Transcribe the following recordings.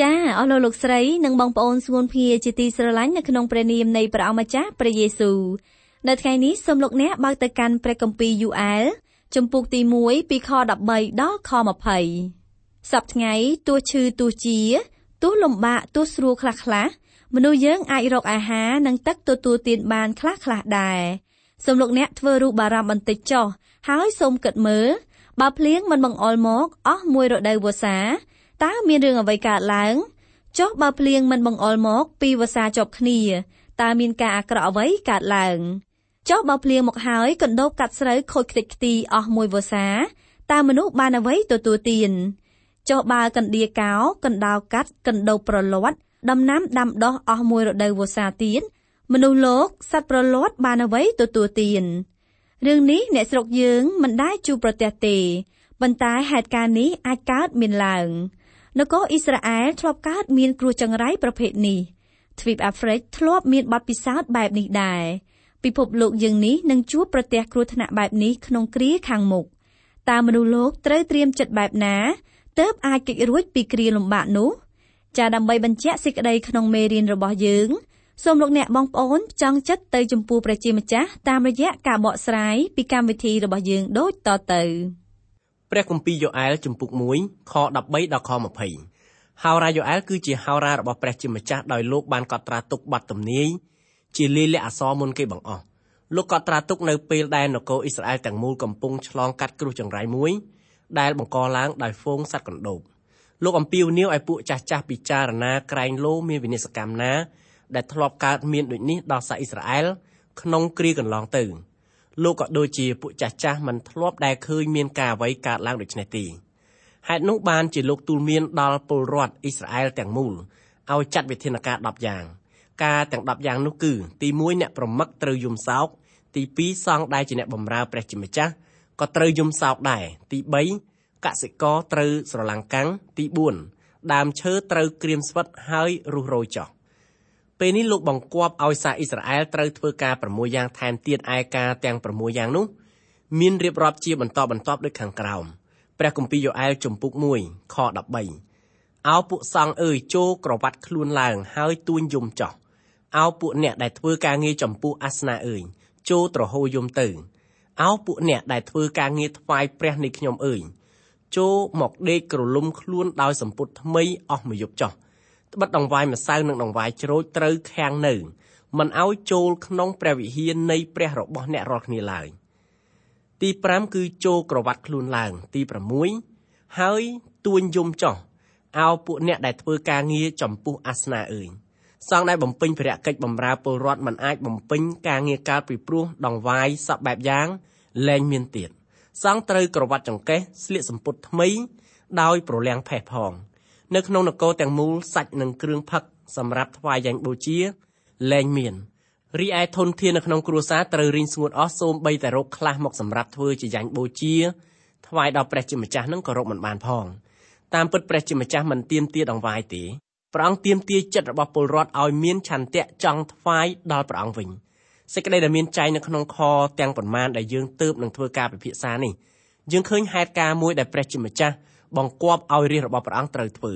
ចាអស់លោកលោកស្រីនិងបងប្អូនស្ងួនភាជាទីស្រឡាញ់នៅក្នុងព្រះនាមនៃព្រះអង្គម្ចាស់ព្រះយេស៊ូវនៅថ្ងៃនេះសូមលោកអ្នកបើកទៅកាន់ព្រះគម្ពីរយូអែលជំពូកទី1ពីខ13ដល់ខ20សប្តាហ៍ថ្ងៃទោះឈឺទោះជាទោះលំបាកទោះស្រួលខ្លះខ្លះមនុស្សយើងអាចរកអាហារនិងទឹកទទួលទានបានខ្លះខ្លះដែរសូមលោកអ្នកធ្វើរូបបារម្ភបន្តិចចុះហើយសូមគិតមើលបើភ្លៀងមិនបង្អុរមកអស់មួយរដូវវស្សា តើមានរឿងអ្វីកើតឡើងចុះបើភ្លៀងមិនបង្អុរមក ពីវស្សាជាប់គ្នាតើមានការអាក្រក់អ្វីកើតឡើងចុះបើភ្លៀងមកហើយកណ្ដូបកាត់ស្រូវខូចខ្ទេចខ្ទីអស់មួយវស្សាតើមនុស្សបានអ្វីទទួលទានចុះបើកណ្ដៀកោកណ្ដោកាត់កណ្ដូបប្រឡាត់ដំណាំដាំដុះអស់មួយរដូវវស្សាទៀតមនុស្សលោកសត្វប្រឡាត់បានអ្វីទទួលទានរឿងនេះអ្នកស្រុកយើងមិនដែលជួបប្រទះទេប៉ុន្តែហេតុការណ៍នេះអាចកើតមានឡើង នគរអ៊ីស្រាអែលធ្លាប់កើតមានគ្រោះចង្រៃប្រភេទនេះទ្វីបអាហ្វ្រិកធ្លាប់មានបទពិសោធន៍បែបនេះដែរពិភពលោកយើងនេះនឹងជួបប្រទះគ្រោះថ្នាក់បែបនេះក្នុងគ្រាខាងមុខតើមនុស្សលោកត្រូវត្រៀមចិត្តបែបណាទើបអាចគេចរួចពីគ្រាលំបាកនោះចាដើម្បីបញ្ជាក់សេចក្តីក្នុងមេរៀនរបស់យើងសូមលោកអ្នកបងប្អូនចង់ចិត្តទៅចំពោះព្រះជាម្ចាស់តាមរយៈការបកស្រាយពីកម្មវិធីរបស់យើងដូចតទៅ ព្រះគម្ពីរយ៉ូអែលជំពូក1ខ13ដល់ខ20ហោរាយ៉ូអែលគឺជាហោរារបស់ព្រះជាម្ចាស់ដោយលោកបានកត់ត្រាទុកបទទំនាយជាលាយលក្ខណ៍អក្សរមុនគេបង្អស់លោកកត់ត្រាទុកនៅពេលដែលនគរអ៊ីស្រាអែលទាំងមូលកំពុងឆ្លងកាត់គ្រោះចង្រៃមួយដែលបង្កឡើងដោយហ្វូងសត្វកណ្ដូបលោកអំពាវនាវឲ្យពួកចាស់ចាស់ពិចារណាក្រែងលោមានវិនិស្សកម្មណាដែលធ្លាប់កើតមានដូចនេះដល់សាសអ៊ីស្រាអែលក្នុងគ្រាកន្លងទៅ លោកក៏ដូចជាពួកចាស់ចាស់មិនធ្លាប់ដែលឃើញមានការអ្វីកើតឡើងដូចនេះទេហេតុនោះបានជាលោកទូលមានដល់ពលរដ្ឋអ៊ីស្រាអែលទាំងមូលឲ្យចាត់វិធានការ10យ៉ាង ការទាំង10យ៉ាងនោះគឺទី1អ្នកប្រមឹកត្រូវយំសោកទី2សង្ឃដែលជាអ្នកបម្រើព្រះជាម្ចាស់ក៏ត្រូវយំសោកដែរទី3កសិករត្រូវស្រឡាំងកាំងទី4ដើមឈើត្រូវក្រៀមស្វិតហើយរុះរោយចោះ ពេលនេះលោកបង្គាប់ឲ្យសាសអ៊ីស្រាអែលត្រូវធ្វើការ6យ៉ាងថែមទៀតឯការទាំង6យ៉ាងនោះមានរៀបរាប់ជាបន្តបន្ទាប់ដូចខាងក្រោមព្រះគម្ពីរយ៉ូអែលជំពូក1ខ13អោពួកសង្ឃអើយចូលក្រវ៉ាត់ខ្លួនឡើងហើយទួញយំចោះអោពួកអ្នកដែលធ្វើការងារចំពោះអាសនាអើយចូលត្រហូយំទៅអោពួកអ្នកដែលធ្វើការងារថ្វាយព្រះនៃខ្ញុំអើយចូលមកដេកក្រលុំខ្លួនដោយសម្ពុតថ្មីអស់មួយយប់ចោះ ត្បិតដង្វាយម្សៅនិងដង្វាយជ្រូកត្រូវខាំងនៅមិនឲ្យចូលក្នុងព្រះវិហារនៃព្រះរបស់អ្នករាល់គ្នាឡើយទី5គឺចូលក្រវ៉ាត់ខ្លួនឡើង ទី6ហើយទួញយំចោះអោពួកអ្នកដែលធ្វើការងារចំពោះអាសនាអើយសង្ឃដែលបំពេញភារកិច្ចបម្រើពលរដ្ឋមិនអាចបំពេញការងារកើតពីព្រោះដង្វាយសពបែបយ៉ាងលែងមានទៀតសង្ឃត្រូវក្រវ៉ាត់ចង្កេះស្លៀកសម្ពុតថ្មី ដោយប្រលាំងផេះផង នៅក្នុងនគរទាំងមូលសាច់និងគ្រឿងផឹកសម្រាប់ថ្វាយយ៉ាងបូជាលែងមានរីឯធនធាននៅក្នុងគ្រួសារត្រូវរីងស្ងួតអស់សូម្បីតែរកខ្លះមកសម្រាប់ធ្វើជាយ៉ាញ់បូជាថ្វាយដល់ព្រះជាម្ចាស់នឹងក៏រកមិនបានផងតាមពិតព្រះជាម្ចាស់មិនទៀមទាដង្វាយទេព្រះអង្គទាមទារចិត្តរបស់ពលរដ្ឋឲ្យមានឆន្ទៈចង់ថ្វាយដល់ព្រះអង្គវិញសេចក្តីដែលមានចែងនៅក្នុងខទាំងប៉ុន្មានដែលយើងទើបនឹងធ្វើការពិភាក្សានេះយើងឃើញហេតុការណ៍មួយដែលព្រះជាម្ចាស់ បង្គាប់ឲ្យរាជរបស់ព្រះអង្គត្រូវធ្វើ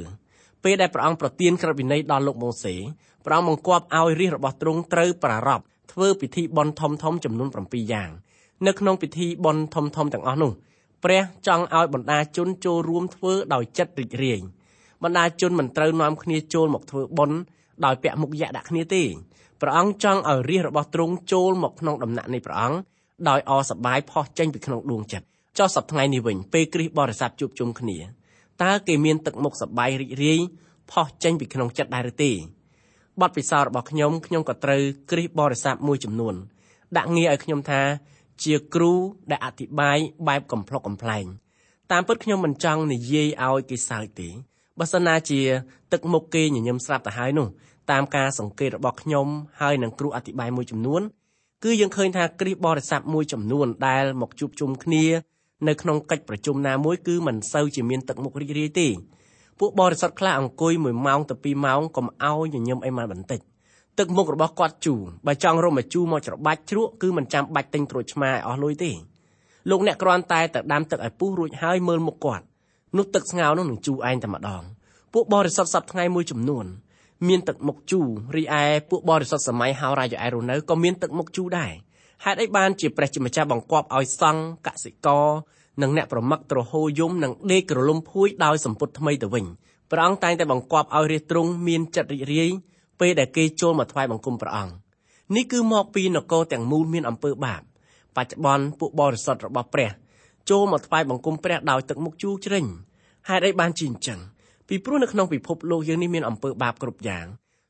ពេលដែលព្រះអង្គប្រទានក្រឹតវិន័យដល់លោកម៉ូសេព្រះអង្គបង្គាប់ឲ្យរាជរបស់ទ្រង់ត្រូវប្រារព្ធធ្វើពិធីបុណ្យធំធំចំនួន7យ៉ាងនៅក្នុងពិធីបុណ្យធំធំទាំងអស់នោះព្រះចង់ឲ្យបណ្ដាជនចូលរួមធ្វើដោយចិត្តរីករាយបណ្ដាជនមិនត្រូវនាំគ្នាចូលមកធ្វើបុណ្យដោយពាក់មុខយៈដាក់គ្នាទេព្រះអង្គចង់ឲ្យរាជរបស់ទ្រង់ចូលមកក្នុងដំណាក់នៃព្រះអង្គដោយអសប្បាយផុសចេញពីក្នុងដួងចិត្ត ចុះសប្តាហ៍ថ្ងៃនេះវិញពេលគ្រិស្តបរិស័ទជួបជុំគ្នាតើគេមានទឹកមុខសប្បាយរីករាយផុសចេញពីក្នុងចិត្តដែរឬទេបទពិសោធន៍របស់ខ្ញុំខ្ញុំក៏ត្រូវគ្រិស្តបរិស័ទមួយចំនួន ដាក់ងារឲ្យខ្ញុំថាជាគ្រូដែលអធិប្បាយបែបកំ pl ុកកំ pl ែងតាមពិតខ្ញុំមិនចង់និយាយឲ្យគេសើចទេបើសិនណាជាទឹកមុខគេញញឹមស្រាប់ទៅហើយនោះតាមការសង្កេតរបស់ខ្ញុំហើយនឹងគ្រូអធិប្បាយមួយចំនួន គឺយើងឃើញថាគ្រីស្ទបរិស័ទមួយចំនួនដែលមកជួបជុំគ្នា នៅក្នុងកិច្ចប្រជុំណាមួយគឺមិនសូវជាមានទឹកមុខរីករាយទេពួកបរិស័ទខ្លះអង្គុយ1ម៉ោងទៅ2ម៉ោងកុំឲ្យញញឹមអីមកបន្តិចទឹកមុខរបស់គាត់ជូរបើចង់រមជូរមកច្របាច់ជ្រក់គឺមិនចាំបាច់ទិញក្រូចឆ្មាឲ្យអស់លុយទេលោកអ្នកគ្រាន់តែទៅដាំទឹកឲ្យពុះរួចហើយមើលមុខគាត់នោះទឹកស្ងោរនោះនឹងជូរឯងតែម្ដងពួកបរិសុទ្ធសប្តាហ៍ថ្ងៃមួយចំនួនមានទឹកមុខជូររីឯពួកបរិសុទ្ធសម័យហោរាយអែរនៅក៏មានទឹកមុខជូរដែរ ហេតុអីបានជាព្រះជាម្ចាស់បង្គាប់ឲ្យសង់កសិករនិងអ្នកប្រមឹកត្រហូយំនិងដេកក្រលុំភួយដោយសម្ពុតថ្មីទៅវិញព្រះអង្គតែងតែបង្គាប់ឲ្យរាជទ្រង់មានចិត្តរីករាយពេលដែលគេចូលមកថ្វាយបង្គំព្រះអង្គនេះគឺមកពីនគរទាំងមូលមានអំពើបាបបច្ចុប្បន្នពួកបរិសុទ្ធរបស់ព្រះចូលមកថ្វាយបង្គំព្រះដោយទឹកមុខជូរជ្រេញហេតុអីបានជាអញ្ចឹងពីព្រោះនៅក្នុងពិភពលោកយើងនេះមានអំពើបាបគ្រប់យ៉ាង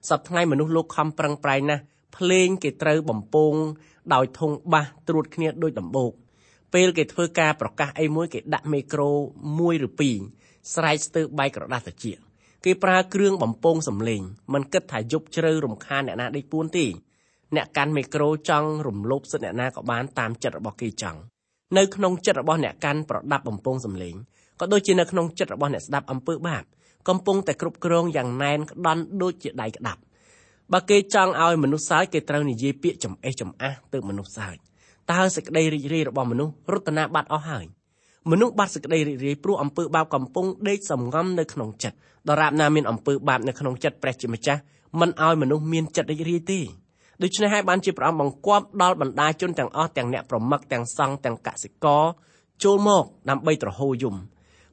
សប្តាហ៍ថ្ងៃមនុស្សលោកខំប្រឹងប្រែងណាស់ភ្លេងគេត្រូវបំពង ដោយធុងបាសត្រួតគ្នាដូចដំបូកពេលគេធ្វើការប្រកាសអីមួយគេដាក់មីក្រូមួយឬពីរស្រែកស្ទើបែកក្រដាស់ត្រចៀកគេប្រើគ្រឿងបំពងសំឡេងមិនគិតថាយប់ជ្រៅរំខានអ្នកណាដេកពួនទេអ្នកកាន់មីក្រូចង់រំលោភសិទ្ធិអ្នកណាក៏បានតាមចិត្តរបស់គេចង់នៅក្នុងចិត្តរបស់អ្នកកាន់ប្រដាប់បំពងសំឡេងក៏ដូចជានៅក្នុងចិត្តរបស់អ្នកស្ដាប់អំពើបាបកំពុងតែគ្រប់គ្រងយ៉ាងណែនក្តន់ដូចជាដៃក្តាប់ បើគេចង់ឲ្យមនុស្សសើចគេត្រូវនិយាយពាក្យចំអេះចំអាស់ទៅមនុស្សសើចតើសេចក្តីរីករាយរបស់មនុស្សរត់តាបាត់អស់ហើយមនុស្សបាត់សេចក្តីរីករាយព្រោះអំពើបាបកំពុងដេកសំងំនៅក្នុងចិត្តដរាបណាមានអំពើបាបនៅក្នុងចិត្តព្រះជាម្ចាស់មិនឲ្យមនុស្សមានចិត្តរីករាយទេដូច្នេះហើយបានជាព្រះអង្គបង្គាប់ដល់បណ្ដាជនទាំងអស់ទាំងអ្នកប្រមឹកទាំងសង្ឃទាំងកសិករចូលមកដើម្បីត្រហូយំ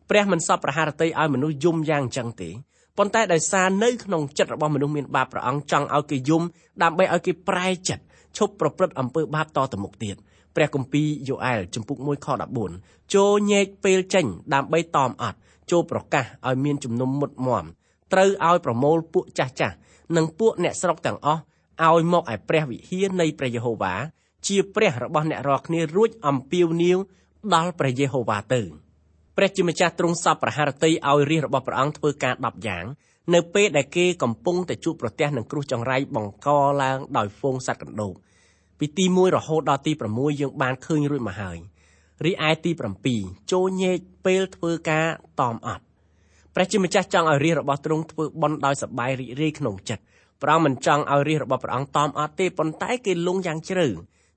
ព្រះមិនសពប្រហារតីឲ្យមនុស្សយំយ៉ាងអញ្ចឹងទេ ប៉ុន្តែដោយសារនៅក្នុងចិត្តរបស់មនុស្សមានបាបព្រះអង្គចង់ឲ្យគេយំដើម្បីឲ្យគេប្រែចិត្តឈប់ប្រព្រឹត្តអំពើបាបតទៅមុខទៀតព្រះគម្ពីរយ៉ូអែលជំពូក1ខ14ចូលញែកពេលចេញដើម្បីតមអត់ចូលប្រកាសឲ្យមានជំនុំមុតមមត្រូវឲ្យប្រមូលពួកចាស់ចាស់និងពួកអ្នកស្រុកទាំងអស់ឲ្យមកឯព្រះវិហារនៃព្រះយេហូវ៉ាជាព្រះរបស់អ្នករាល់គ្នារួចអំពាវនាវដល់ព្រះយេហូវ៉ាទៅ ព្រះជាម្ចាស់ទ្រង់សពប្រហារតីឲ្យរាជរបស់ព្រះអង្គធ្វើការ10យ៉ាងនៅពេលដែលគេកំពុងតែជួបប្រទះនឹងគ្រោះចង្រៃបង្កឡើងដោយហ្វូងសត្វកណ្ដូបពីទី1រហូតដល់ទី6យើងបានឃើញរួចមកហើយរីឯទី7ចូលញែកពេលធ្វើការតមអត់ព្រះជាម្ចាស់ចង់ឲ្យរាជរបស់ទ្រង់ធ្វើបន់ដោយសបាយរីករាយក្នុងចិត្តព្រះអង្គមិនចង់ឲ្យរាជរបស់ព្រះអង្គតមអត់ទេប៉ុន្តែគេលងយ៉ាងជ្រៅ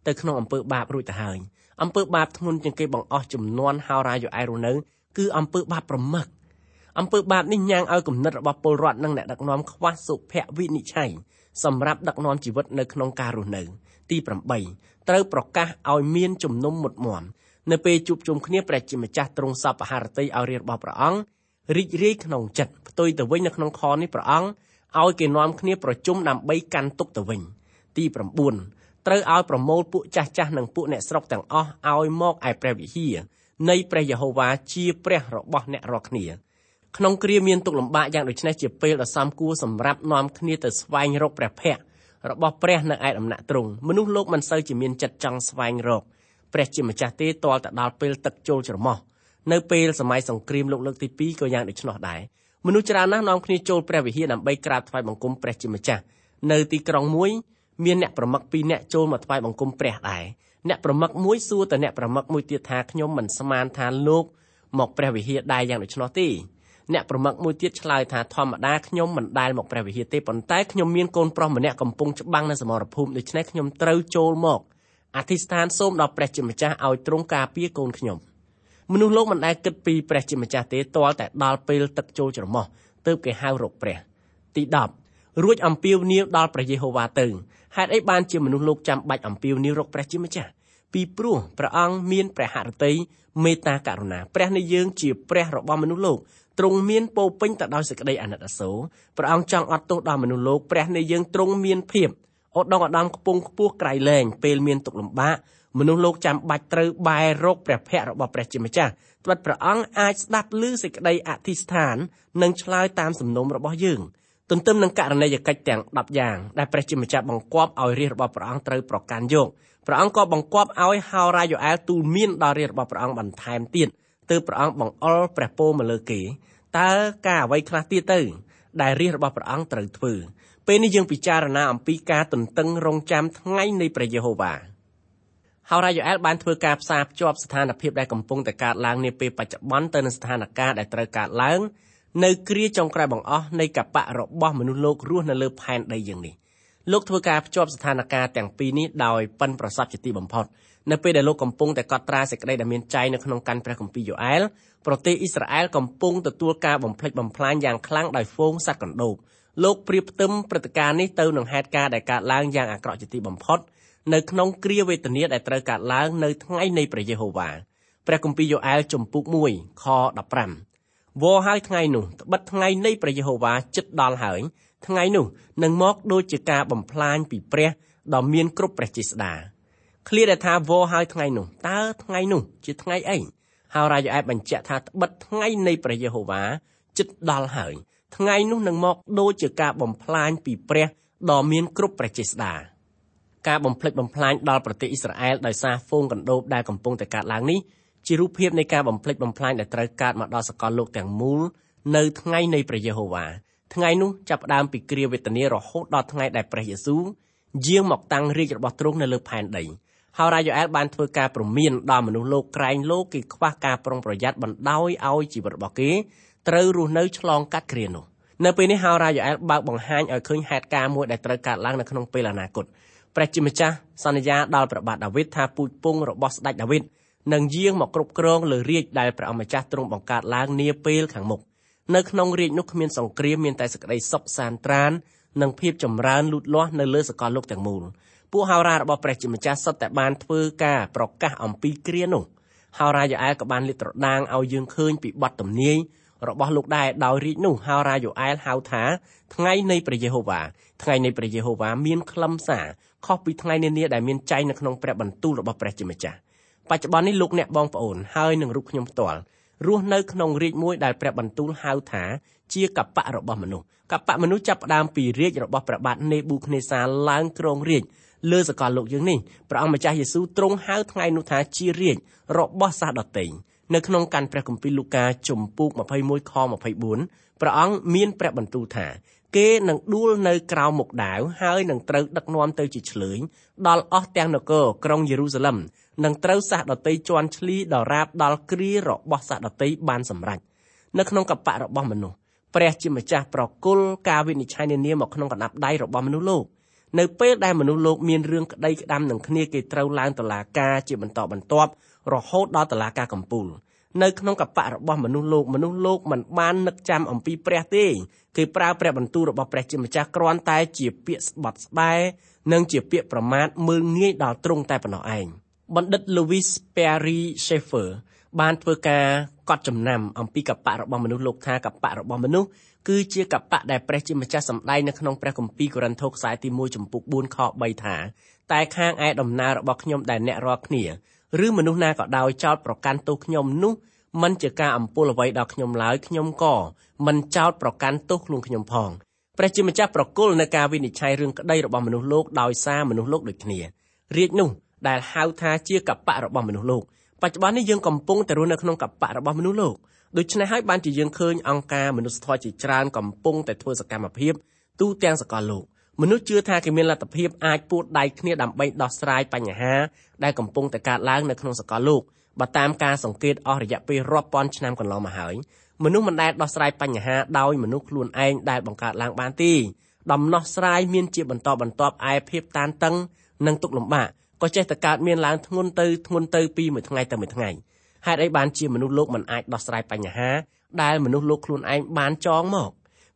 ទៅក្នុងអំពើបាបរួចទៅហើយ អំពើបាបធ្ងន់ជាងគេបង្អស់ចំនួនហោរាយូអែរនៅគឺអំពើបាបប្រមឹកអំពើបាបនេះញ៉ាំងឲ្យគំនិតរបស់ពលរដ្ឋនិងអ្នកដឹកនាំខ្វះសុភវិនិច្ឆ័យសម្រាប់ដឹកនាំជីវិតនៅក្នុងការរស់នៅ ទី8ត្រូវប្រកាសឲ្យមានជំនុំមុតមមនៅពេលជួបជុំគ្នាព្រះជាម្ចាស់ទ្រង់សពអាហារតីឲ្យរាជរបស់ព្រះអង្គរីករាយក្នុងចិត្តផ្ទុយទៅវិញនៅក្នុងខនេះព្រះអង្គឲ្យគេនាំគ្នាប្រជុំដើម្បីកាន់ទុកទៅវិញទី9 ត្រូវឲ្យប្រមូលពួកចាស់ចាស់និងពួកអ្នកស្រុកទាំងអស់ឲ្យមកឯព្រះវិហារនៃព្រះយេហូវ៉ាជាព្រះរបស់អ្នករាល់គ្នាក្នុងគ្រាមានទុកលំបាកយ៉ាងដូចនេះជាពេលដ៏សំគួរសម្រាប់នាំគ្នាទៅស្វែងរកព្រះភ័ក្ត្ររបស់ព្រះនៅឯដំណាក់ទ្រង់មនុស្សលោកមិនសូវជាមានចិត្តចង់ស្វែងរកព្រះជាម្ចាស់ទេទាល់តែដល់ពេលទឹកចូលច្រមុះនៅពេលសម័យសង្គ្រាមលោកលើកទី2ក៏យ៉ាងដូច្នោះដែរមនុស្សច្រើនណាស់នាំគ្នាចូលព្រះវិហារដើម្បីក្រាបថ្វាយបង្គំព្រះជាម្ចាស់នៅទីក្រុងមួយ មានអ្នកប្រមឹក2នាក់ចូលមកថ្វាយបង្គំព្រះដែរអ្នកប្រមឹកមួយសួរទៅអ្នកប្រមឹកមួយទៀតថាខ្ញុំមិនស្មានថាលោកមកព្រះវិហារដែរយ៉ាងដូច្នោះទេអ្នកប្រមឹកមួយទៀតឆ្លើយថាធម្មតាខ្ញុំមិនដែលមកព្រះវិហារទេប៉ុន្តែខ្ញុំមានកូនប្រុសម្នាក់កំពុងច្បាំងនៅសមរភូមិដូច្នេះខ្ញុំត្រូវចូលមកអធិស្ឋានសូមដល់ព្រះជាម្ចាស់ឲ្យទ្រង់ការពារកូនខ្ញុំមនុស្សលោកមិនដែលគិតពីព្រះជាម្ចាស់ទេទាល់តែដល់ពេលទឹកចូលច្រមុះទើបគេហៅរកព្រះទី10រួចអំពាវនាវដល់ព្រះយេហូវ៉ាទៅ ហេតុអីបានជាមនុស្សលោកចាំបាច់អំពាវនាវរកព្រះជាម្ចាស់ពីព្រោះព្រះអង្គមានព្រះハរតីមេត្តាករុណាព្រះនៃយើងជាព្រះរបស់មនុស្សលោកទ្រង់មានពោពេញទៅដោយសេចក្តីអាណិតអាសូរព្រះអង្គចង់អត់ទោសដល់មនុស្សលោកព្រះនៃយើងទ្រង់មានភាពឧត្តមឧត្តមខ្ពង់ខ្ពស់ក្រៃលែងពេលមានទុក្ខលំបាកមនុស្សលោកចាំបាច់ត្រូវបែររកព្រះភ័ក្ត្ររបស់ព្រះជាម្ចាស់ត្បិតព្រះអង្គអាចស្ដាប់ឮសេចក្តីអធិស្ឋាន និងឆ្លើយតាមសំណុំរបស់យើង ទន្ទឹមនឹងករណីយកិច្ចទាំង10យ៉ាងដែលព្រះជាម្ចាស់បង្គាប់ឲ្យរាជរបស់ព្រះអង្គត្រូវប្រកាន់យកព្រះអង្គក៏បង្គាប់ឲ្យហោរាយូអែលទូលមានដល់រាជរបស់ព្រះអង្គបន្ថែមទៀតទើបព្រះអង្គបង្អុលព្រះពរមកលើគេតើការអ្វីខ្លះទៀតទៅដែលរាជរបស់ព្រះអង្គត្រូវធ្វើពេលនេះយើងពិចារណាអំពីការទន្ទឹងរង់ចាំថ្ងៃនៃព្រះយេហូវ៉ាហោរ៉ាយ៉ូអែលបានធ្វើការផ្សារភ្ជាប់ស្ថានភាពដែលកំពុងតែកើតឡើងនាពេលបច្ចុប្បន្នទៅនឹងស្ថានភាពដែលត្រូវកើតឡើង នៅគ្រាចុងក្រោយបង្អស់នៃកបៈរបស់មនុស្សលោករស់នៅលើផែនដីយើងនេះលោកធ្វើការភ្ជាប់ស្ថានភាពទាំងពីរនេះដោយប៉ិនប្រសប់ជាទីបំផុតនៅពេលដែលលោកកំពុងតែកត់ត្រាសេចក្តីដែលមានចែងនៅក្នុងកាន់ព្រះគម្ពីរយ៉ូអែលប្រទេសអ៊ីស្រាអែលកំពុងទទួលការបំផ្លិចបំផ្លាញយ៉ាងខ្លាំងដោយហ្វូងសត្វកណ្ដូបលោកប្រៀបផ្ទឹមព្រឹត្តិការណ៍នេះទៅនឹងហេតុការណ៍ដែលកើតឡើងយ៉ាងអាក្រក់ជាទីបំផុតនៅក្នុងគ្រាវេទនាដែលត្រូវកើតឡើងនៅថ្ងៃនៃព្រះយេហូវ៉ាព្រះគម្ពីរយ៉ូអែលជំពូក1ខ15 វោហើយថ្ងៃនោះត្បិតថ្ងៃនៃព្រះយេហូវ៉ាជិតដល់ហើយថ្ងៃនោះនឹងមកដូចជាការបំផ្លាញពីព្រះដ៏មានគ្រប់ព្រះចេស្តាឃ្លាដែលថាវោហើយថ្ងៃនោះតើថ្ងៃនោះជាថ្ងៃអីហើយរាជអែបបញ្ជាក់ថាត្បិតថ្ងៃនៃព្រះយេហូវ៉ាជិតដល់ហើយថ្ងៃនោះនឹងមកដូចជាការបំផ្លាញពីព្រះដ៏មានគ្រប់ព្រះចេស្តាការបំផ្លិចបំផ្លាញដល់ប្រទេសអ៊ីស្រាអែលដោយសារហ្វូងកណ្ដូបដែលកំពុងតែកើតឡើងនេះ ជារូបភាពនៃការបំផ្លិចបំផ្លាញដែលត្រូវកើតមកដល់សកលលោកទាំងមូលនៅថ្ងៃនៃព្រះយេហូវ៉ាថ្ងៃនោះចាប់ផ្ដើមពីគ្រាវេទនារហូតដល់ថ្ងៃដែលព្រះយេស៊ូវយាងមកតាំងរាជរបស់ទ្រង់នៅលើផែនដីហើយរ៉ាយ៉ូអែលបានធ្វើការព្រមានដល់មនុស្សលោកក្រែងលោកគេខ្វះការប្រុងប្រយ័ត្នបណ្ដោយឲ្យជីវិតរបស់គេត្រូវរស់នៅឆ្លងកាត់គ្រានោះនៅពេលនេះហោរ៉ាយ៉ូអែលបើកបង្ហាញឲ្យឃើញហេតុការណ៍មួយដែលត្រូវកើតឡើងនៅក្នុងពេលអនាគតព្រះជាម្ចាស់សន្យាដល់ព្រះបាទដាវីតថាពូជពងរបស់ស្ដេចដាវីត នឹងយាងមកគ្រប់គ្រងលើរាជដែលព្រះអម្ចាស់ទ្រង់បង្កើតឡើងនាពេលខាងមុខនៅក្នុងរាជនោះគ្មានសង្គ្រាមមានតែសេចក្តីសុខសាន្តត្រាននិងភាពចម្រើនលូតលាស់នៅលើសកលលោកទាំងមូលពួកហោរារបស់ព្រះជាម្ចាស់សុទ្ធតែបានធ្វើការប្រកាសអំពីគ្រានោះហោរាយ៉ូអែលក៏បានលាតត្រដាងឲ្យយើងឃើញពីបទទំនាយរបស់លោកដែរដោយរាជនោះហោរាយ៉ូអែលហៅថាថ្ងៃនៃព្រះយេហូវ៉ាថ្ងៃនៃព្រះយេហូវ៉ាមានខ្លឹមសារខុសពីថ្ងៃនានាដែលមានចែងនៅក្នុងព្រះបន្ទូលរបស់ព្រះជាម្ចាស់ បច្ចុប្បន្ននេះលោកអ្នកបងប្អូនហើយនឹងរូបខ្ញុំផ្ទាល់រស់នៅក្នុងរាជមួយដែលព្រះបន្ទូលហៅថាជាកបៈរបស់មនុស្សកបៈមនុស្សចាប់ផ្ដើមពីរាជរបស់ព្រះបាទនេប៊ូខនេសាឡើងគ្រងរាជលើសកលលោកយើងនេះព្រះអង្គម្ចាស់យេស៊ូវទ្រង់ហៅថ្ងៃនោះថាជារាជរបស់សាសដតីនៅក្នុងកាន់ព្រះគម្ពីរលូកាជំពូក21ខ24ព្រះអង្គមានព្រះបន្ទូលថាគេនឹងដួលនៅក្រៅមុខដាវហើយនឹងត្រូវដឹកនាំទៅជាឆ្លើយដល់អស់ទាំងនគរក្រុងយេរូសាឡឹម នឹងត្រូវសាសដតីជន់ឈ្លីដល់រាបដល់គ្រារបស់សាសដតីបានសម្រេចនៅក្នុងកបៈរបស់មនុស្សព្រះជាម្ចាស់ប្រគល់ការវិនិច្ឆ័យនានាមកក្នុងកណ្ដាប់ដៃរបស់មនុស្សលោកនៅពេលដែលមនុស្សលោកមានរឿងក្តីក្តាំនឹងគ្នាគេត្រូវឡើងតុលាការជាបន្តបន្ទាប់រហូតដល់តុលាការកំពូលនៅក្នុងកបៈរបស់មនុស្សលោកមនុស្សលោកមិនបាននឹកចាំអំពីព្រះទេគេប្រើព្រះបន្ទូលរបស់ព្រះជាម្ចាស់គ្រាន់តែជាពាក្យស្បត់ស្បែនិងជាពាក្យប្រមាថមើលងាយដល់ទ្រង់តែប៉ុណ្ណោះឯង បណ្ឌិត Louis Perry Schaeffer បានធ្វើការកត់ចំណាំអំពីកបៈរបស់មនុស្សលោកថាកបៈរបស់មនុស្សគឺជាកបៈដែលព្រះជាម្ចាស់សម្ដែងនៅក្នុងព្រះគម្ពីរកូរិនថូសខ្សែទី1ចំពុក4ខ3ថាតែខាងឯដំណើររបស់ខ្ញុំដែលអ្នករាល់គ្នាឬមនុស្សណាក៏ដោយចោតប្រកាន់ទោសខ្ញុំនោះមិនជាការអំពលអ្វីដល់ខ្ញុំឡើយខ្ញុំក៏មិនចោតប្រកាន់ទោសខ្លួនខ្ញុំផងព្រះជាម្ចាស់ប្រគល់នៅការវិនិច្ឆ័យរឿងក្តីរបស់មនុស្សលោកដោយសារមនុស្សលោកដូចគ្នារាជនោះ ដែលហៅថាជាកបៈរបស់មនុស្សលោកបច្ចុប្បន្ននេះយើងកំពុងតែរស់នៅក្នុងកបៈរបស់មនុស្សលោកដូច្នេះហើយបានជាយើងឃើញអង្គការមនុស្សធម៌ជាច្រើនកំពុងតែធ្វើសកម្មភាពទូទាំងសកលលោកមនុស្សជឿថាគេមានលទ្ធភាពអាចពួតដៃគ្នាដើម្បីដោះស្រាយបញ្ហាដែលកំពុងតែកើតឡើងនៅក្នុងសកលលោកបើតាមការសង្កេតអស់រយៈពេលរាប់ពាន់ឆ្នាំកន្លងមកហើយមនុស្សមិនដែលដោះស្រាយបញ្ហាដោយមនុស្សខ្លួនឯងដែលបង្កើតឡើងបានទេដំណោះស្រាយមានជាបន្តបន្ទាប់ឯភាពតានតឹងនិងទុក្ខលំបាក ក៏ចេះតែកើតមានឡើងធ្ងន់ទៅធ្ងន់ទៅពីមួយថ្ងៃទៅមួយថ្ងៃហេតុអីបានជាមនុស្សលោកមិនអាចដោះស្រាយបញ្ហាដែលមនុស្សលោកខ្លួនឯងបានចងមក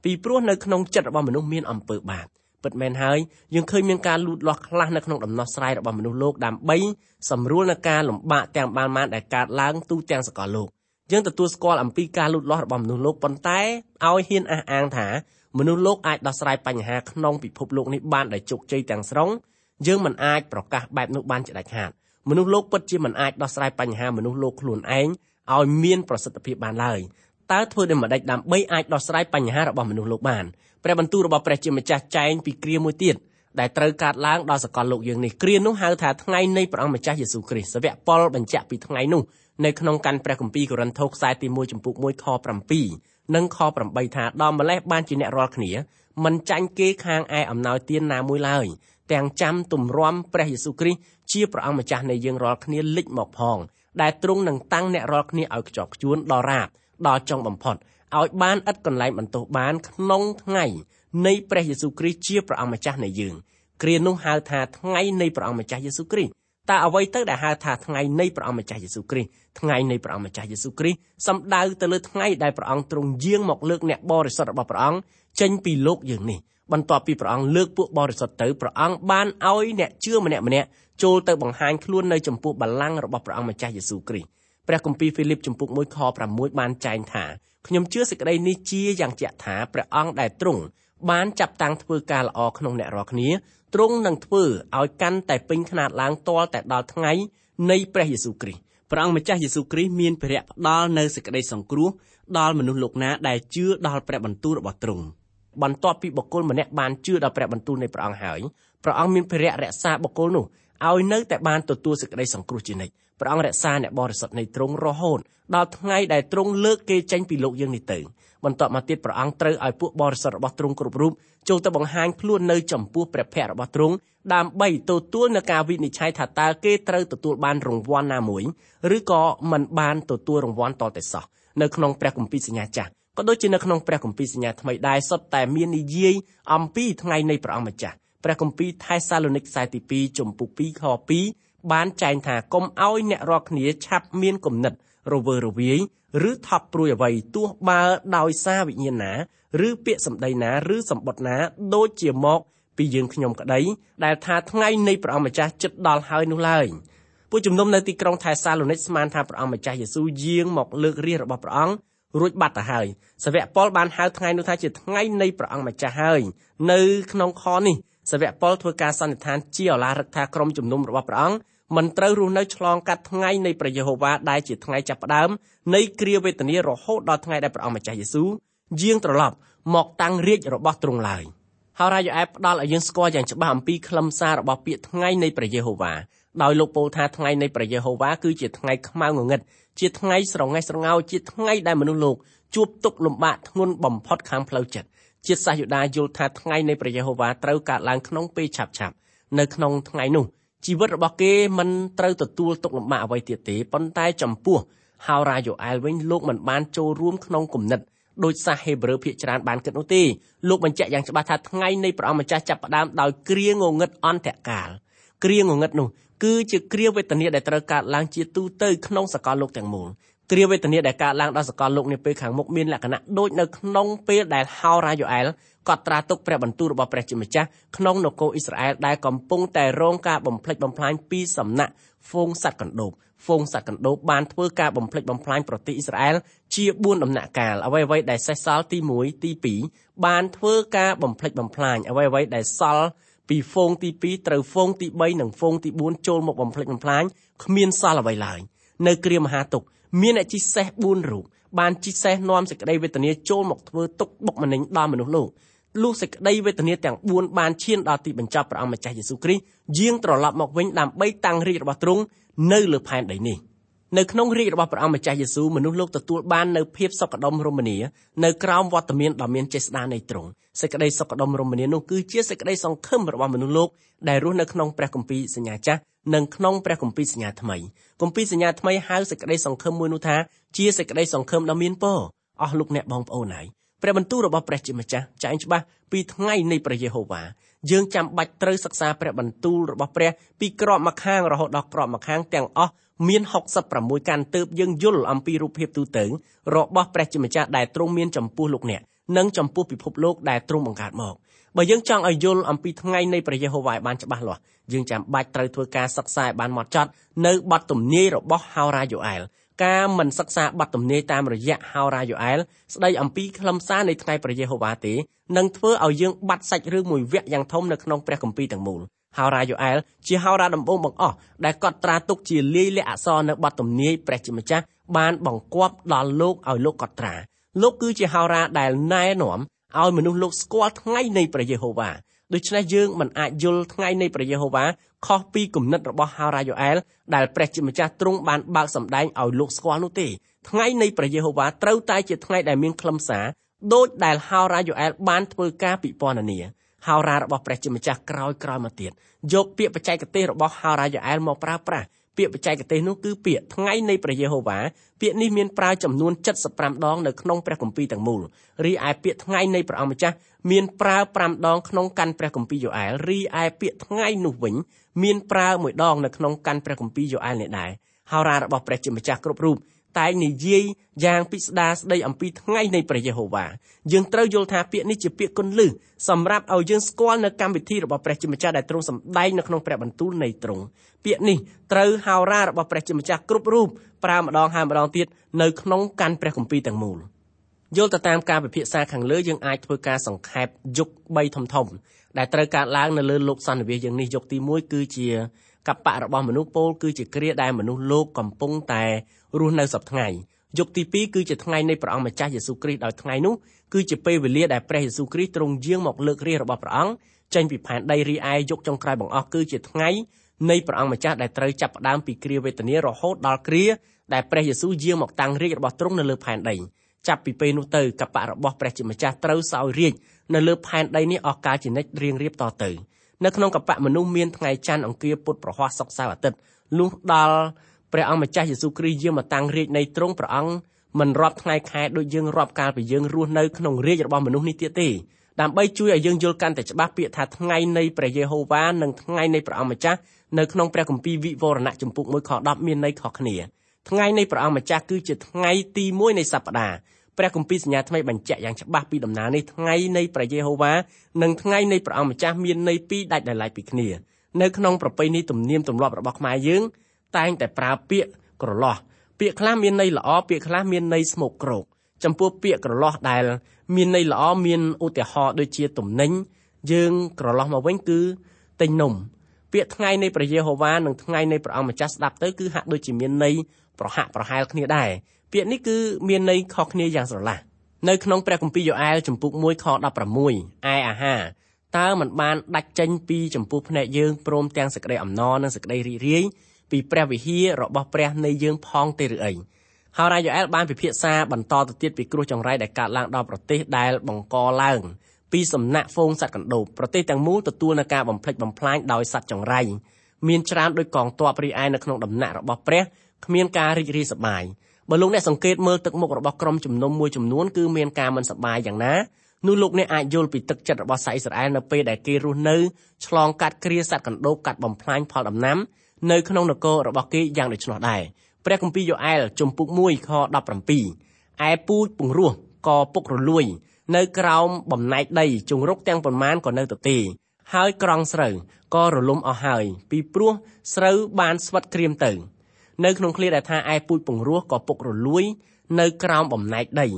ពីព្រោះនៅក្នុងចិត្តរបស់មនុស្សមានអំពើបាបពិតមែនហើយយើងឃើញមានការលូតលាស់ខ្លះនៅក្នុងដំណោះស្រាយរបស់មនុស្សលោកដើម្បីសម្រួលនឹងការលំបាកទាំងបានបានដែលកើតឡើងទូទាំងសកលលោកយើងទទួលស្គាល់អំពីការលូតលាស់របស់មនុស្សលោកប៉ុន្តែឲ្យហ៊ានអះអាងថាមនុស្សលោកអាចដោះស្រាយបញ្ហាក្នុងពិភពលោកនេះបានដោយជោគជ័យទាំងស្រុង យើងមិនអាចប្រកាសបែបនោះបានជាដាច់ខាតមនុស្សលោកពិតជាមិនអាចដោះស្រាយបញ្ហាមនុស្សលោកខ្លួនឯងឲ្យមានប្រសិទ្ធភាពបានឡើយតើធ្វើដូចម្តេចដើម្បីអាចដោះស្រាយបញ្ហារបស់មនុស្សលោកបានព្រះបន្ទូលរបស់ព្រះជាម្ចាស់ចែងពីគ្រាមួយទៀតដែលត្រូវកើតឡើងដល់សកលលោកយើងនេះគ្រានោះហៅថាថ្ងៃនៃព្រះអង្គម្ចាស់យេស៊ូវគ្រីស្ទសាវកប៉ុលបញ្ជាក់ពីថ្ងៃនោះនៅក្នុងកាន់ព្រះគម្ពីរកូរិនថូសខ្សែទី1ចំពុក1ខ7និងខ8ថាដល់ម្លេះបានជាអ្នករាល់គ្នាមិនចាញ់គេខាងឯអំណោយទានណាមួយឡើយ ទាំងចាំទម្រាំព្រះយេស៊ូវគ្រីស្ទជាព្រះអង្គម្ចាស់នៃយើងរាល់គ្នាលិចមកផងដែលទ្រង់នឹងតាំងអ្នករាល់គ្នាឲ្យខ្ជាប់ខ្ជួនដល់រាបដល់ចុងបំផុតឲ្យបានឥតកន្លែងបន្ទោសបានក្នុងថ្ងៃនៃព្រះយេស៊ូវគ្រីស្ទជាព្រះអង្គម្ចាស់នៃយើងគ្រានោះហៅថាថ្ងៃនៃព្រះអង្គម្ចាស់យេស៊ូវគ្រីស្ទតើអ្វីទៅដែលហៅថាថ្ងៃនៃព្រះអង្គម្ចាស់យេស៊ូវគ្រីស្ទថ្ងៃនៃព្រះអង្គម្ចាស់យេស៊ូវគ្រីស្ទសំដៅទៅលើថ្ងៃដែលព្រះអង្គទ្រង់យាងមកលើកអ្នកបរិសុទ្ធរបស់ព្រះអង្គចេញពីលោកយើងនេះ បន្ទាប់ពីព្រះអង្គលើកពួកបរិសុទ្ធទៅព្រះអង្គបានឲ្យអ្នកជឿម្នាក់ម្នាក់ចូលទៅបង្ហាញខ្លួននៅចំពោះបល្ល័ង្ករបស់ព្រះអង្គម្ចាស់យេស៊ូវគ្រីស្ទព្រះគម្ពីរហ្វីលីបចំពុក1ខ6បានចែងថាខ្ញុំជឿសេចក្តីនេះជាយ៉ាងជាក់ថាព្រះអង្គដែលទ្រង់បានចាប់តាំងធ្វើការល្អក្នុងអ្នករាល់គ្នាទ្រង់នឹងធ្វើឲ្យកាន់តែពេញខ្នាតឡើងទាល់តែដល់ថ្ងៃនៃព្រះយេស៊ូវគ្រីស្ទព្រះអង្គម្ចាស់យេស៊ូវគ្រីស្ទមានព្រះផ្ដល់នៅសេចក្តីសង្គ្រោះដល់មនុស្សលោកណាដែលជឿដល់ព្រះបន្ទូលរបស់ទ្រង់ បន្ទាប់ពីបុគ្គលម្នាក់បានជឿដល់ព្រះបន្ទូលនៃព្រះអង្គហើយព្រះអង្គមានព្រះរក្សាបុគ្គលនោះឲ្យនៅតែបានទទួលសេចក្តីសង្គ្រោះជានិច្ចព្រះអង្គរក្សាអ្នកបរិសុទ្ធនៃទ្រង់រហូតដល់ថ្ងៃដែលទ្រង់លើកគេចេញពីលោកយើងនេះទៅបន្ទាប់មកទៀតព្រះអង្គត្រូវឲ្យពួកបរិសុទ្ធរបស់ទ្រង់គ្រប់រូបចូលទៅបង្ហាញខ្លួននៅចំពោះព្រះភ័ក្ត្ររបស់ទ្រង់ដើម្បីទទួលនឹងការវិនិច្ឆ័យថាតើគេត្រូវទទួលបានរង្វាន់ណាមួយឬក៏មិនបានទទួលរង្វាន់តតែសោះនៅក្នុងព្រះគម្ពីរសញ្ញាចាស់ ក៏ដូចជានៅក្នុងព្រះគម្ពីរសញ្ញាថ្មីដែរសុទ្ធតែមាននិយាយអំពីថ្ងៃនៃព្រះអង្គម្ចាស់ព្រះគម្ពីរថេសាឡូនីកខ្សែទី2ចំពុក2ខ2បានចែងថាកុំឲ្យអ្នករាល់គ្នាឆាប់មានគំនិតរវើរវាយឬថប់ព្រួយអ្វីទោះបើដោយសារវិញ្ញាណណាឬពាក្យសម្ដីណាឬសម្បត្តិណាដូចជាមកពីយើងខ្ញុំក្តីដែលថាថ្ងៃនៃព្រះអង្គម្ចាស់ជិតដល់ហើយនោះឡើយពួកជំនុំនៅទីក្រុងថេសាឡូនីកស្មានថាព្រះអង្គម្ចាស់យេស៊ូវយាងមកលើករាជរបស់ព្រះអង្គ រួចបាត់ទៅហើយសាវកប៉ុលបានហៅថ្ងៃនោះថាជាថ្ងៃនៃព្រះអង្គម្ចាស់ហើយនៅក្នុងខនេះសាវកប៉ុលធ្វើការសន្និដ្ឋានជាឱឡារឹកថាក្រុមជំនុំរបស់ព្រះអង្គមិនត្រូវរស់នៅឆ្លងកាត់ថ្ងៃនៃព្រះយេហូវ៉ាដែលជាថ្ងៃចាប់ផ្ដើមនៃគ្រាវេទនារហូតដល់ថ្ងៃដែលព្រះអង្គម្ចាស់យេស៊ូវយាងត្រឡប់មកតាំងរាជរបស់ទ្រង់ឡើយហើយរាយយ៉ែផ្ដល់ឲ្យយើងស្គាល់យ៉ាងច្បាស់អំពីខ្លឹមសាររបស់ពាក្យថ្ងៃនៃព្រះយេហូវ៉ាដោយលោកពោលថាថ្ងៃនៃព្រះយេហូវ៉ាគឺជាថ្ងៃខ្មៅងងឹត ជាថ្ងៃស្រងេះស្រងោជាថ្ងៃដែលមនុស្សលោកជួបទុក្ខលំបាកធ្ងន់បំផុតខាងផ្លូវចិត្តជាតិសាសយូដាយល់ថាថ្ងៃនៃព្រះយេហូវ៉ាត្រូវកើតឡើងក្នុងពេលឆាប់ឆាប់នៅក្នុងថ្ងៃនោះជីវិតរបស់គេមិនត្រូវទទួលទុកលំបាកអ្វីទៀតទេប៉ុន្តែចំពោះហោរាយ៉ូអែលវិញលោកមិនបានចូលរួមក្នុងគំនិតដោយសាសហេប្រឺភាគច្រើនបានគិតនោះទេលោកបញ្ជាក់យ៉ាងច្បាស់ថាថ្ងៃនៃព្រះអង្គម្ចាស់ចាប់ផ្ដើមដោយគ្រាងងឹតអន្តរកាលគ្រាងងឹតនោះ គឺជាគ្រាវេទនាដែលត្រូវកើតឡើងជាទូទៅក្នុងសកលលោកទាំងមូលគ្រាវេទនាដែលកើតឡើងដល់សកលលោកនាពេលខាងមុខមានលក្ខណៈដូចនៅក្នុងពេលដែលហោរាយ៉ូអែលកត់ត្រាទុកព្រះបន្ទូលរបស់ព្រះជាម្ចាស់ក្នុងនគរអ៊ីស្រាអែលដែលកំពុងតែរងការបំផ្លិចបំផ្លាញពីសំណាក់ហ្វូងសត្វកណ្ដូបហ្វូងសត្វកណ្ដូបបានធ្វើការបំផ្លិចបំផ្លាញប្រទេសអ៊ីស្រាអែលជា4ដំណាក់កាលអ្វីៗដែលសេសសល់ទី1ទី2បានធ្វើការបំផ្លិចបំផ្លាញអ្វីៗដែលសល់ ពីហ្វូងទី2ត្រូវហ្វូងទី3និងហ្វូងទី4ចូលមកបំផ្លិចបំផ្លាញគ្មានសល់អ្វីឡើយនៅគ្រាមហាទុកមានអ្នកជិះសេះ4រូបបានជិះសេះនាំសេចក្តីវេទនាចូលមកធ្វើទុកបុកម្នេញដល់មនុស្សលោកលុះសេចក្តីវេទនាទាំង4បានឈានដល់ទីបញ្ចប់ព្រះអង្គម្ចាស់យេស៊ូវគ្រីស្ទយាងត្រឡប់មកវិញដើម្បីតាំងរាជរបស់ទ្រង់នៅលើផែនដីនេះ នៅក្នុងរាជរបស់ព្រះអង្គម្ចាស់យេស៊ូវមនុស្សលោកទទួលបាននៅភាពសុខដុមរមនានៅក្រោមវត្តមានដ៏មានចេស្តានៃទ្រង់សេចក្តីសុខដុមរមនានោះគឺជាសេចក្តីសង្ឃឹមរបស់មនុស្សលោកដែលរស់នៅក្នុងព្រះគម្ពីរសញ្ញាចាស់និងក្នុងព្រះគម្ពីរសញ្ញាថ្មីគម្ពីរសញ្ញាថ្មីហៅសេចក្តីសង្ឃឹមមួយនោះថាជាសេចក្តីសង្ឃឹមដ៏មានពរអស់លោកអ្នកបងប្អូនហើយព្រះបន្ទូលរបស់ព្រះជាម្ចាស់ចែងច្បាស់ពីថ្ងៃនៃព្រះយេហូវ៉ា យើងចាំបាច់ត្រូវសិក្សាព្រះបន្ទូលរបស់ព្រះពីក្របម្ខាងរហូតដល់ក្របម្ខាងទាំងអស់មាន66កាន់ទើបយើងយល់អំពីរូបភាពទូទៅរបស់ព្រះជាម្ចាស់ដែលទ្រង់មានចំពោះលោកអ្នកនិងចំពោះពិភពលោកដែលទ្រង់បង្កើតមកបើយើងចង់ឲ្យយល់អំពីថ្ងៃនៃព្រះយេហូវ៉ាឲ្យបានច្បាស់លាស់យើងចាំបាច់ត្រូវធ្វើការសិក្សាឲ្យបានហ្មត់ចត់នៅបទទំនាយរបស់ហោរាយូអែល ការមិនសិក្សាបទទំនាយតាមរយៈហោរាយូអែលស្ដីអំពីខ្លឹមសារនៃថ្ងៃព្រះយេហូវ៉ាទេនឹងធ្វើឲ្យយើងបាត់សាច់រឿងមួយវគ្គយ៉ាងធំនៅក្នុងព្រះគម្ពីរទាំងមូលហោរាយូអែលជាហោរាដំបូងបង្អស់ដែលកត់ត្រាទុកជាលាយលក្ខណ៍អក្សរនៅបទទំនាយព្រះជាម្ចាស់បានបង្គាប់ដល់លោកឲ្យលោកកត់ត្រាលោកគឺជាហោរាដែលណែនាំឲ្យមនុស្សលោកស្គាល់ថ្ងៃនៃព្រះយេហូវ៉ា ដូច្នេះយើងមិនអាចយល់ថ្ងៃនៃព្រះយេហូវ៉ាខុសពីគំនិតរបស់ហោរ៉ាយ៉ូអែលដែលព្រះជាម្ចាស់ទ្រង់បានបើកសម្ដែងឲ្យលោកស្គាល់នោះទេថ្ងៃនៃព្រះយេហូវ៉ាត្រូវតែជាថ្ងៃដែលមានខ្លឹមសារដូចដែលហោរ៉ាយ៉ូអែលបានធ្វើការពិពណ៌នាហោរ៉ារបស់ព្រះជាម្ចាស់ក្រោយក្រោយមកទៀតយកពាក្យបច្ចេកទេសរបស់ហោរ៉ាយ៉ូអែលមកប្រើប្រាស់ ពាក្យបច្ចេកទេសនោះគឺពាក្យថ្ងៃនៃព្រះយេហូវ៉ាពាក្យនេះមានប្រើចំនួន75ដងនៅក្នុងព្រះគម្ពីរទាំងមូលរីឯពាក្យថ្ងៃនៃព្រះអង្គម្ចាស់មានប្រើ5ដងក្នុងកាន់ព្រះគម្ពីរយ៉ូអែលរីឯពាក្យថ្ងៃនោះវិញមានប្រើមួយដងនៅក្នុងកាន់ព្រះគម្ពីរយ៉ូអែលនេះដែរហោរារបស់ព្រះជាម្ចាស់គ្រប់រូប តែងនិយាយយ៉ាងពិស្ដារស្ដីអំពីថ្ងៃនៃព្រះយេហូវ៉ាយើងត្រូវយល់ថាពាក្យនេះជាពាក្យគន្លឹះសម្រាប់ឲ្យយើងស្គាល់នៅកម្មវិធីរបស់ព្រះជាម្ចាស់ដែលទ្រង់សម្ដែងនៅក្នុងព្រះបន្ទូលនៃទ្រង់ពាក្យនេះត្រូវហោរារបស់ព្រះជាម្ចាស់គ្រប់រូបប្រើម្ដងហើយម្ដងទៀតនៅក្នុងកាន់ព្រះគម្ពីរទាំងមូលយល់ទៅតាមការពិភាក្សាខាងលើយើងអាចធ្វើការសង្ខេបយុគ3ធំធំដែលត្រូវកើតឡើងនៅលើលោកសន្និវាសយើងនេះយុគទី1គឺជា កបៈរបស់មនុស្សពោលគឺជាគ្រាដែលមនុស្សលោកកំពុងតែរស់នៅសពថ្ងៃយុគទី2គឺជាថ្ងៃនៃព្រះអង្គម្ចាស់យេស៊ូវគ្រីស្ទដោយថ្ងៃនោះគឺជាពេលវេលាដែលព្រះយេស៊ូវគ្រីស្ទទ្រង់យាងមកលើករាជរបស់ព្រះអង្គចេញពីផែនដីរីឯយុគចុងក្រោយបង្អស់គឺជាថ្ងៃនៃព្រះអង្គម្ចាស់ដែលត្រូវចាប់ផ្ដើមពីគ្រាវេទនារហូតដល់គ្រាដែលព្រះយេស៊ូវយាងមកតាំងរាជរបស់ទ្រង់នៅលើផែនដីចាប់ពីពេលនោះទៅកបៈរបស់ព្រះជាម្ចាស់ត្រូវសោយរាជនៅលើផែនដីនេះអស់កាលជានិច្ចរៀងរៀបតទៅ នៅក្នុងកបៈមនុស្សមានថ្ងៃច័ន្ទអង្គារពុធប្រហ័សសុក្រសៅរ៍អាទិត្យលុះដល់ព្រះអង្គម្ចាស់យេស៊ូវគ្រីស្ទយាងមកតាំងរាជនៃទ្រង់ព្រះអង្គមិនរាប់ថ្ងៃខែដូចយើងរាប់កាលពីយើងរស់នៅក្នុងរាជរបស់មនុស្សនេះទៀតទេដើម្បីជួយឲ្យយើងយល់កាន់តែច្បាស់ពាក្យថាថ្ងៃនៃព្រះយេហូវ៉ានិងថ្ងៃនៃព្រះអង្គម្ចាស់នៅក្នុងព្រះគម្ពីរវិវរណៈចំពុក1ខ10មានន័យខុសគ្នាថ្ងៃនៃព្រះអង្គម្ចាស់គឺជាថ្ងៃទី1នៃសប្តាហ៍ ព្រះគម្ពីរសញ្ញាថ្មីបញ្ជាក់យ៉ាងច្បាស់ពីដំណើរនេះថ្ងៃនៃព្រះយេហូវ៉ានិងថ្ងៃនៃព្រះអង្គម្ចាស់មានន័យពីរដាច់ដោយឡែកពីគ្នានៅក្នុងប្រពៃណីទំនៀមទម្លាប់របស់ខ្មែរយើងតែងតែប្រើពាក្យក្រឡោះពាក្យខ្លះមានន័យល្អពាក្យខ្លះមានន័យស្មោកគ្រោកចំពោះពាក្យក្រឡោះដែលមានន័យល្អមានឧទាហរណ៍ដូចជាទំនិញយើងក្រឡោះមកវិញគឺទិញនំពាក្យថ្ងៃនៃព្រះយេហូវ៉ានិងថ្ងៃនៃព្រះអង្គម្ចាស់ស្ដាប់ទៅគឺហាក់ដូចជាមានន័យប្រហាក់ប្រហែលគ្នាដែរ ពាក្យនេះគឺមានន័យខុសគ្នាយ៉ាងស្រឡះនៅក្នុងព្រះគម្ពីរយ៉ូអែលចំពុក1ខ16ឯអាហារតើมันបានដាច់ចេញពីចំពោះភ្នែកយើងព្រមទាំងសេចក្តីអំណរនិងសេចក្តីរីករាយពីព្រះវិហាររបស់ព្រះនៃយើងផងទេឬអីហើយរាយយ៉ូអែលបានពិភាក្សាបន្តទៅទៀតពីគ្រោះចង្រៃដែលកើតឡើងដល់ប្រទេសដែលបង្កឡើងពីសំណាក់ហ្វូងសត្វកណ្ដូបប្រទេសទាំងមូលទទួលនឹងការបំផ្លិចបំផ្លាញដោយសត្វចង្រៃមានច្រើនដោយកងទ័ពរីឯនៅក្នុងដំណាក់របស់ព្រះគ្មានការរីករាយសប្បាយ បើលោកអ្នកសង្កេតមើលទឹកមុខរបស់ក្រុមជំនុំមួយចំនួនគឺមានការមិនសប្បាយយ៉ាងណានោះលោកអ្នកអាចយល់ពីទឹកចិត្តរបស់សាអ៊ីស្រាអែលនៅពេលដែលគេរស់នៅឆ្លងកាត់គ្រាសត្វកណ្ដូបកាត់បំផ្លាញផលដំណាំនៅក្នុងនគររបស់គេយ៉ាងដូច្នោះដែរព្រះគម្ពីរយ៉ូអែលជំពូក1ខ17ឯពូជពង្រោះក៏ពុករលួយ នៅក្រោមបំណែកដីជង្រុកទាំងប៉ុន្មានក៏នៅទៅទេហើយក្រង់ស្រូវក៏រលំអស់ហើយពីព្រោះស្រូវបានស្វិតក្រៀមទៅ នៅក្នុងឃ្លាដែលថាឯពូជពង្រោះក៏ពុករលួយ នៅក្រោមបំណែកដី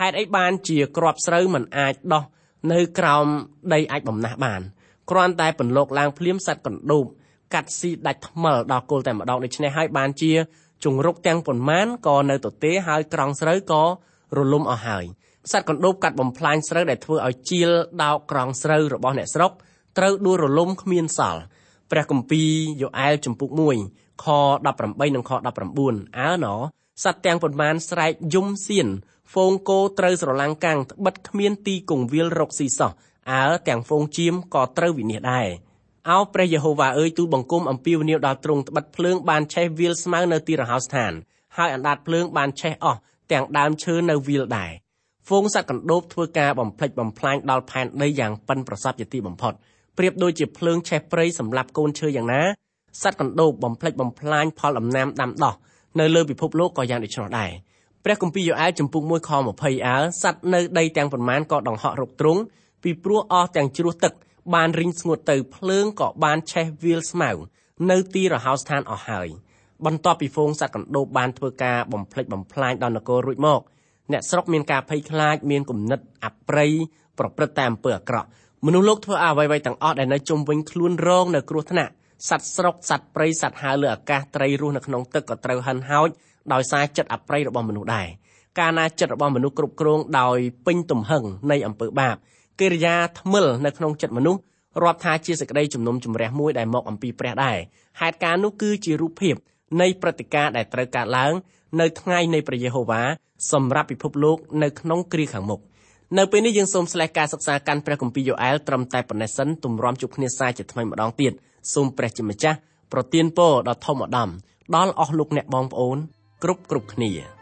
ហេតុអីបានជាក្របស្រូវមិនអាចដោះនៅក្រោមដីអាចបំណះបានគ្រាន់តែពន្លកឡើងភ្លាមសัตว์កណ្ដូបកាត់ស៊ីដាច់ថ្មិលដល់គល់តែម្ដងដូច្នេះហើយបានជាជង្រុកទាំងប៉ុន្មានក៏នៅទទេហើយក្រង់ស្រូវក៏រលំអស់ហើយសត្វកណ្ដូបកាត់បំផ្លាញស្រូវដែលធ្វើឲ្យជាលដោកក្រង់ស្រូវរបស់អ្នកស្រុកត្រូវដួលរលំគ្មានសល់ព្រះគម្ពីរយ៉ូអែលចំពុក1 ខ18និងខ19អើណសត្វទាំងប៉ុន្មានស្រែកយំសៀនហ្វូងគោត្រូវស្រឡាំងកាំងត្បិតគ្មានទីគង្វាលរកស៊ីសោះអើទាំងហ្វូងជៀមក៏ត្រូវវិនិច្ឆ័យដែរអោព្រះយេហូវ៉ាអើយទូលបង្គំអំពាវនាវដល់ទ្រង់ត្បិតភ្លើងបានឆេះវាលស្មៅនៅទីរហោស្ថានហើយអណ្ដាតភ្លើងបានឆេះអស់ទាំងដើមឈើនៅវាលដែរហ្វូងសត្វកណ្ដូបធ្វើការបំផ្លិចបំផ្លាញដល់ផែនដីយ៉ាងប៉ិនប្រសប់ជាទីបំផុតប្រៀបដូចជាភ្លើងឆេះព្រៃសម្រាប់កូនឈើយ៉ាងណា សត្វកណ្ដូបបំផ្លិចបំផ្លាញផលដំណាំដាំដុះនៅលើពិភពលោកក៏យ៉ាងដូច្នោះដែរព្រះគម្ពីរយ៉ូអែលចំពុក1ខ20អើសត្វនៅដីទាំងប៉ុន្មានក៏ដង្ហក់រកទ្រង់ពីព្រោះអស់ទាំងជ្រោះទឹកបានរីងស្ងួតទៅភ្លើងក៏បានឆេះវាលស្មៅនៅទីរហោស្ថានអស់ហើយបន្ទាប់ពីហ្វូងសត្វកណ្ដូបបានធ្វើការបំផ្លិចបំផ្លាញដល់នគររួចមកអ្នកស្រុកមានការភ័យខ្លាចមានគំនិតអប្រ័យប្រព្រឹត្តតែអំពើអាក្រក់មនុស្សលោកធ្វើអ្វីៗទាំងអស់ដែលនៅជុំវិញខ្លួនរងនៅគ្រោះថ្នាក់ សត្វស្រុកសត្វព្រៃសត្វហើរលើអាកាសត្រីរស់នៅក្នុងទឹកក៏ត្រូវហិនហោចដោយសារចិត្តអប្រ័យរបស់មនុស្សដែរកាលណាចិត្តរបស់មនុស្សគ្រប់គ្រងដោយពេញទំហឹងនៃអំពើបាបកិរិយាថ្មិលនៅក្នុងចិត្តមនុស្សរាប់ថាជាសេចក្តីជំនុំជម្រះមួយដែលមកអំពីព្រះដែរហេតុការណ៍នោះគឺជារូបភាពនៃព្រឹត្តិការណ៍ដែលត្រូវកើតឡើងនៅថ្ងៃនៃព្រះយេហូវ៉ាសម្រាប់ពិភពលោកនៅក្នុងគ្រាខាងមុខ នៅពេលនេះយើងសូមស្លេះការសិក្សាកាន់ព្រះគម្ពីរយ៉ូអែលត្រឹមតែប៉ុណ្ណេះសិនទម្រាំជួបគ្នាសាជាថ្មីម្ដងទៀតសូមព្រះជាម្ចាស់ប្រទានពរដ៏ធំឧត្តមដល់អស់លោកអ្នកបងប្អូនគ្រប់គ្រប់គ្នា